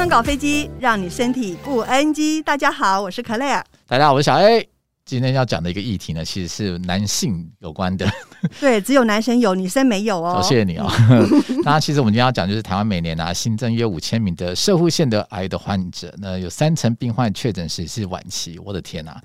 康搞飞机，让你身体不 NG。大家好，我是可乐。大家好，我是小 A。今天要讲的一个议题呢，其实是男性有关的。对，只有男生有，女生没有哦。谢谢你哦。那其实我们今天要讲，就是台湾每年啊新增约五千名的摄护腺的癌的患者，那有三成病患确诊时是晚期。我的天啊！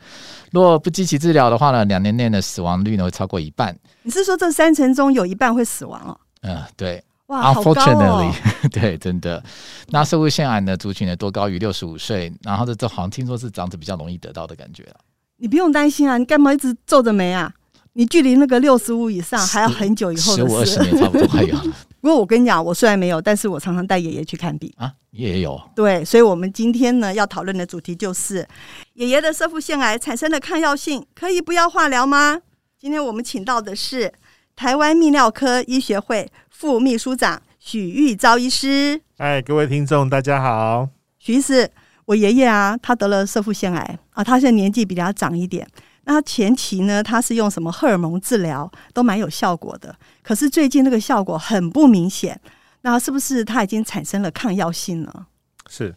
如果不积极治疗的话呢，两年内的死亡率呢会超过一半。你是说这三成中有一半会死亡哦？嗯，对。哇，Unfortunately，、哦、对，真的。那社会腺癌的族群呢多高于六十五岁，然后这这好像听说是长者比较容易得到的感觉啊。你不用担心啊，你干嘛一直皱着眉啊？你距离那个六十五以上还要很久以后的事，十五二十年差不多还有。不过我跟你讲，我虽然没有，但是我常常带爷爷去看病啊。爷爷有。对，所以，我们今天呢要讨论的主题就是爷爷的摄护腺癌产生的抗药性，可以不要化疗吗？今天我们请到的是台湾泌尿科医学会副秘书长许玉昭医师。哎，各位听众，大家好。许医师。我爷爷啊，他得了摄护腺癌啊，他现在年纪比较长一点。那他前期呢，他是用什么荷尔蒙治疗，都蛮有效果的。可是最近那个效果很不明显，那是不是他已经产生了抗药性呢？是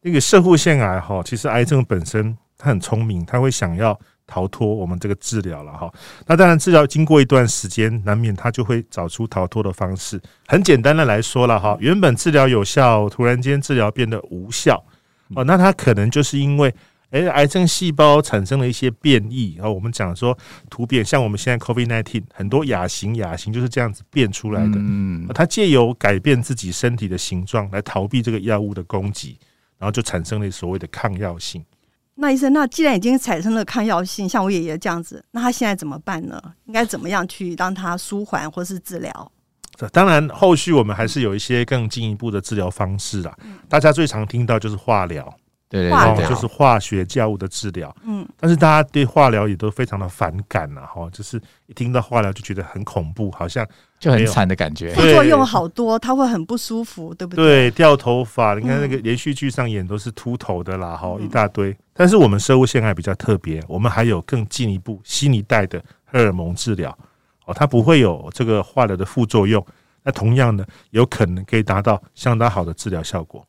那个摄护腺癌哈，其实癌症本身它很聪明，它会想要逃脱我们这个治疗了哈。那当然治疗经过一段时间，难免它就会找出逃脱的方式。很简单的来说了哈，原本治疗有效，突然间治疗变得无效。哦，那它可能就是因为，哎，癌症细胞产生了一些变异，然后我们讲说突变，像我们现在 COVID-19 很多亚型，亚型就是这样子变出来的。嗯，它借由改变自己身体的形状来逃避这个药物的攻击，然后就产生了所谓的抗药性。那医生，那既然已经产生了抗药性，像我爷爷这样子，那他现在怎么办呢？应该怎么样去让他舒缓或是治疗？当然，后续我们还是有一些更进一步的治疗方式啦。大家最常听到就是化疗，对对对，就是化学药物的治疗。嗯，但是大家对化疗也都非常的反感呐，哈，就是一听到化疗就觉得很恐怖，好像就很惨的感觉。副作用好多，他会很不舒服，对不对？对，掉头发，你看那个连续剧上演都是秃头的啦，哈，一大堆。但是我们生物腺癌比较特别，我们还有更进一步新一代的荷尔蒙治疗。哦它不会有这个化疗的副作用，那同样呢有可能可以达到相当好的治疗效果。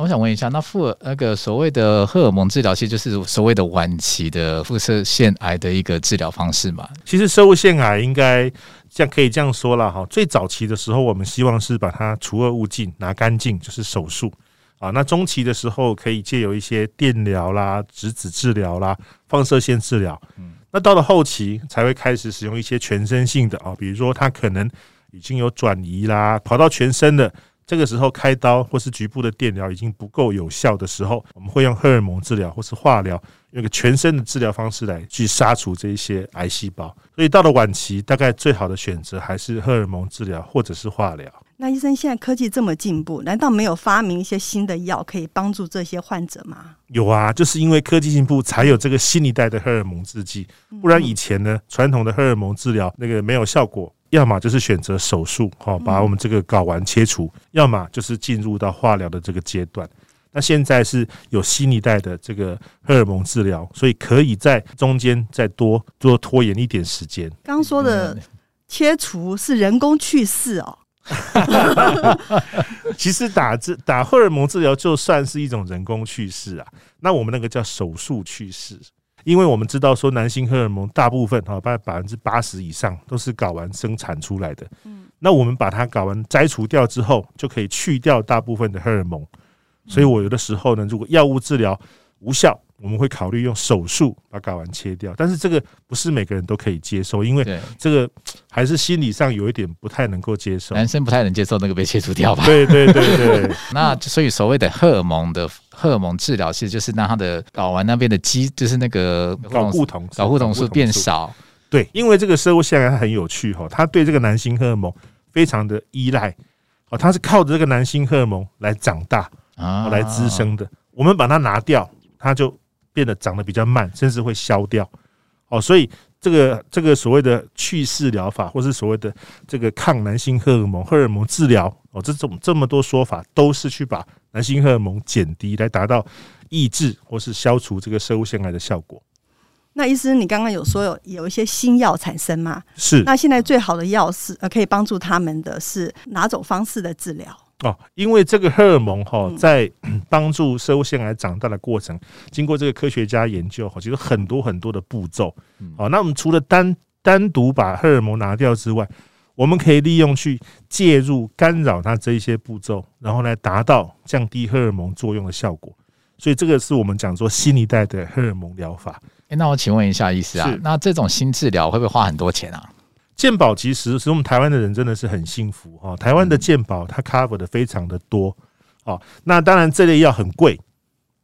我想问一下，那副那个所谓的荷尔蒙治疗，其实就是所谓的晚期的腹摄腺癌的一个治疗方式嘛？其实摄护腺癌应该这样可以这样说了哈，最早期的时候，我们希望是把它除恶务尽，拿干净，就是手术啊。那中期的时候，可以借由一些电疗啦、质子治疗啦、放射线治疗，嗯。那到了后期才会开始使用一些全身性的啊，比如说它可能已经有转移啦，跑到全身的，这个时候开刀或是局部的电疗已经不够有效的时候，我们会用荷尔蒙治疗或是化疗，用一个全身的治疗方式来去杀除这一些癌细胞。所以到了晚期，大概最好的选择还是荷尔蒙治疗或者是化疗。那医生，现在科技这么进步，难道没有发明一些新的药可以帮助这些患者吗？有啊，就是因为科技进步，才有这个新一代的荷尔蒙制剂。不然以前呢，传统的荷尔蒙治疗那个没有效果，要么就是选择手术，哈，把我们这个睾丸切除；要么就是进入到化疗的这个阶段。那现在是有新一代的这个荷尔蒙治疗，所以可以在中间再多多拖延一点时间。刚说的切除是人工去世哦。其实打治打荷尔蒙治疗就算是一种人工去世啊，那我们那个叫手术去势，因为我们知道说男性荷尔蒙大部分哈，大概百分之八十以上都是睾丸生产出来的。嗯，那我们把它睾丸摘除掉之后，就可以去掉大部分的荷尔蒙。所以我有的时候呢，如果药物治疗无效，我们会考虑用手术把睾丸切掉，但是这个不是每个人都可以接受，因为这个还是心理上有一点不太能够接受。男生不太能接受那个被切除掉吧？对对对对。那所以所谓的荷尔蒙的荷尔蒙治疗，其实就是让他的睾丸那边的肌，就是那个睾固酮、睾固酮素变少。对，因为这个生物现在很有趣哈，它对这个男性荷尔蒙非常的依赖哦，它是靠着这个男性荷尔蒙来长大啊，来滋生的。我们把它拿掉，它就。变得长得比较慢，甚至会消掉哦。所以这个这个所谓的去势疗法，或是所谓的这个抗男性荷尔蒙荷尔蒙治疗哦，这种这么多说法，都是去把男性荷尔蒙减低，来达到抑制或是消除这个生物腺癌的效果。那医师，你刚刚有说有有一些新药产生吗？是。那现在最好的药是呃，可以帮助他们的是哪种方式的治疗？哦，因为这个荷尔蒙哈，在帮助生物腺癌长大的过程，经过这个科学家研究哈，其实很多很多的步骤。好，那我们除了单单独把荷尔蒙拿掉之外，我们可以利用去介入干扰它这一些步骤，然后来达到降低荷尔蒙作用的效果。所以这个是我们讲说新一代的荷尔蒙疗法。诶，那我请问一下医师啊，那这种新治疗会不会花很多钱啊？健保其实使我们台湾的人真的是很幸福哈，台湾的健保它 cover 的非常的多哦。那当然这类药很贵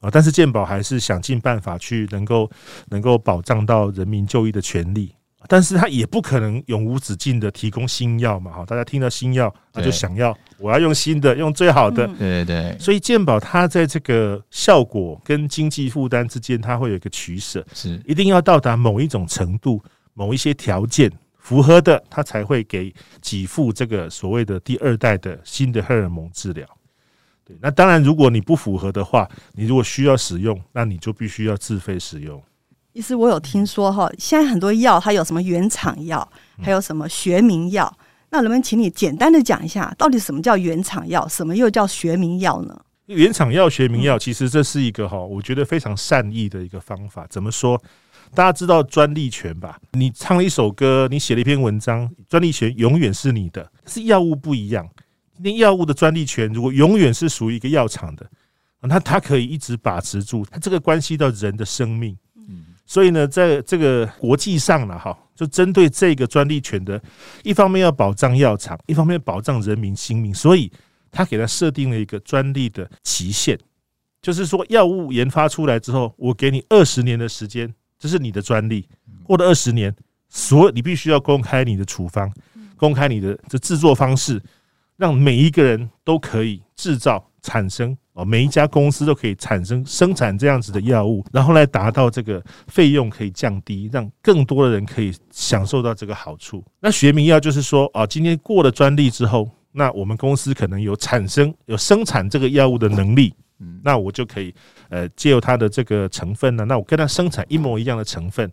啊，但是健保还是想尽办法去能够能够保障到人民就医的权利，但是它也不可能永无止境的提供新药嘛哈。大家听到新药，那就想要我要用新的，用最好的，对对对。所以健保它在这个效果跟经济负担之间，它会有一个取舍，是一定要到达某一种程度，某一些条件。符合的，他才会给给付这个所谓的第二代的新的荷尔蒙治疗。对，那当然，如果你不符合的话，你如果需要使用，那你就必须要自费使用。意思我有听说哈，现在很多药它有什么原厂药，还有什么学名药。那能不能请你简单的讲一下，到底什么叫原厂药，什么又叫学名药呢？原厂药、学名药，其实这是一个哈，我觉得非常善意的一个方法。怎么说？大家知道专利权吧？你唱了一首歌，你写了一篇文章，专利权永远是你的。是药物不一样，那药物的专利权如果永远是属于一个药厂的，那它可以一直把持住。它这个关系到人的生命，所以呢，在这个国际上呢，哈，就针对这个专利权的，一方面要保障药厂，一方面保障人民性命，所以他给他设定了一个专利的期限，就是说药物研发出来之后，我给你二十年的时间。这是你的专利，过了二十年，所有你必须要公开你的处方，公开你的这制作方式，让每一个人都可以制造产生哦，每一家公司都可以产生生产这样子的药物，然后来达到这个费用可以降低，让更多的人可以享受到这个好处。那学名药就是说啊，今天过了专利之后，那我们公司可能有产生有生产这个药物的能力。那我就可以，呃，借由它的这个成分呢，那我跟它生产一模一样的成分，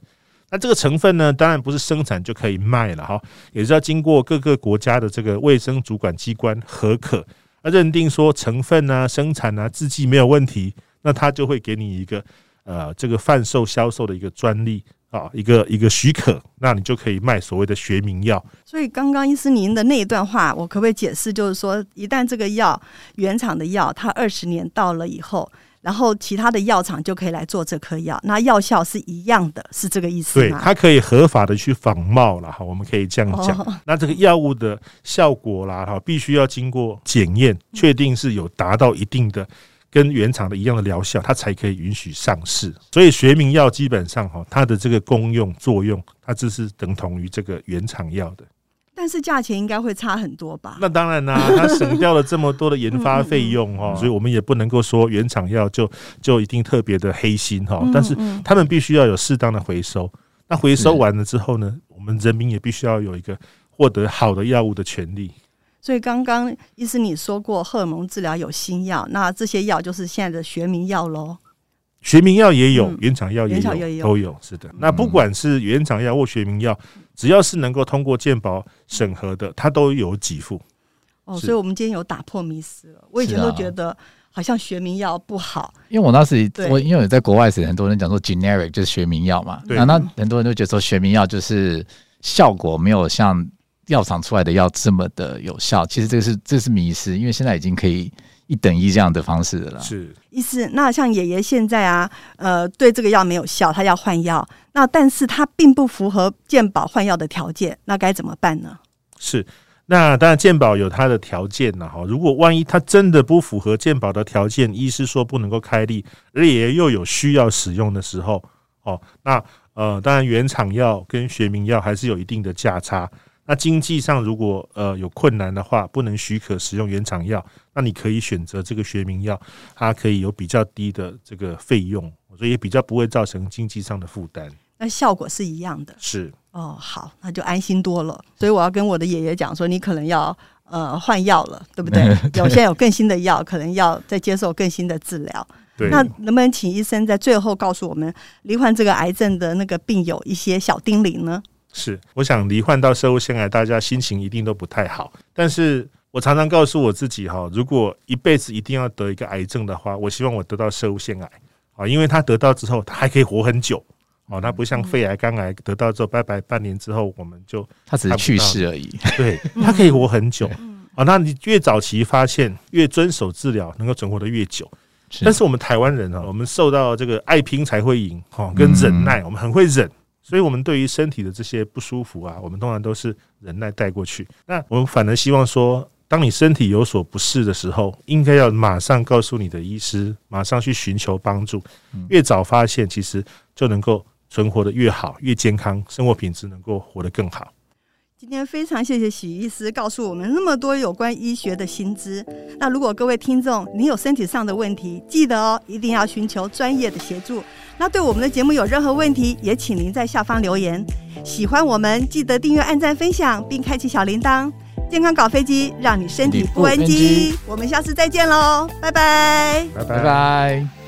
那这个成分呢，当然不是生产就可以卖了哈，也是要经过各个国家的这个卫生主管机关核可，那认定说成分啊、生产啊、制剂没有问题，那它就会给你一个呃这个贩售销售的一个专利。啊，一个一个许可，那你就可以卖所谓的学名药。所以刚刚医师您的那一段话，我可不可以解释，就是说，一旦这个药原厂的药，它二十年到了以后，然后其他的药厂就可以来做这颗药，那药效是一样的，是这个意思吗？对，它可以合法的去仿冒了哈，我们可以这样讲。哦、那这个药物的效果啦，哈，必须要经过检验，确定是有达到一定的。跟原厂的一样的疗效，它才可以允许上市。所以学名药基本上哈，它的这个功用作用，它只是等同于这个原厂药的。但是价钱应该会差很多吧？那当然啦、啊，它省掉了这么多的研发费用哈，所以我们也不能够说原厂药就就一定特别的黑心哈。但是他们必须要有适当的回收。那回收完了之后呢，我们人民也必须要有一个获得好的药物的权利。所以刚刚医师你说过，荷尔蒙治疗有新药，那这些药就是现在的学名药喽。学名药也有，原厂药也有，都有。是的，那不管是原厂药或学名药，只要是能够通过健保审核的，它都有给付。哦，所以我们今天有打破迷思了。我以前都觉得好像学名药不好，因为我那时我因为在国外时，很多人讲说 generic 就是学名药嘛，那那很多人都觉得说学名药就是效果没有像。药厂出来的药这么的有效，其实这个是这是迷失，因为现在已经可以一等一这样的方式了。是，意思那像爷爷现在啊，呃，对这个药没有效，他要换药，那但是他并不符合健保换药的条件，那该怎么办呢？是，那当然健保有它的条件了哈。如果万一他真的不符合健保的条件，医师说不能够开立，而爷爷又有需要使用的时候，哦，那呃，当然原厂药跟学名药还是有一定的价差。那经济上如果呃有困难的话，不能许可使用原厂药，那你可以选择这个学名药，它可以有比较低的这个费用，所以也比较不会造成经济上的负担。那效果是一样的。是哦，好，那就安心多了。所以我要跟我的爷爷讲说，你可能要呃换药了，对不对？有现在有更新的药，可能要再接受更新的治疗。对。那能不能请医生在最后告诉我们，罹患这个癌症的那个病友一些小叮咛呢？是，我想罹患到社会腺癌，大家心情一定都不太好。但是我常常告诉我自己哈，如果一辈子一定要得一个癌症的话，我希望我得到社会腺癌啊，因为他得到之后，他还可以活很久哦，他不像肺癌、肝癌得到之后拜拜，半年之后我们就他只是去世而已。对，他可以活很久啊。那你越早期发现，越遵守治疗，能够存活的越久。但是我们台湾人啊，我们受到这个爱拼才会赢哈，跟忍耐，我们很会忍。所以，我们对于身体的这些不舒服啊，我们通常都是忍耐带过去。那我们反而希望说，当你身体有所不适的时候，应该要马上告诉你的医师，马上去寻求帮助。越早发现，其实就能够存活得越好，越健康，生活品质能够活得更好。今天非常谢谢许医师告诉我们那么多有关医学的新知。那如果各位听众您有身体上的问题，记得哦，一定要寻求专业的协助。那对我们的节目有任何问题，也请您在下方留言。喜欢我们，记得订阅、按赞、分享，并开启小铃铛。健康搞飞机，让你身体不 NG。我们下次再见喽，拜拜，拜拜。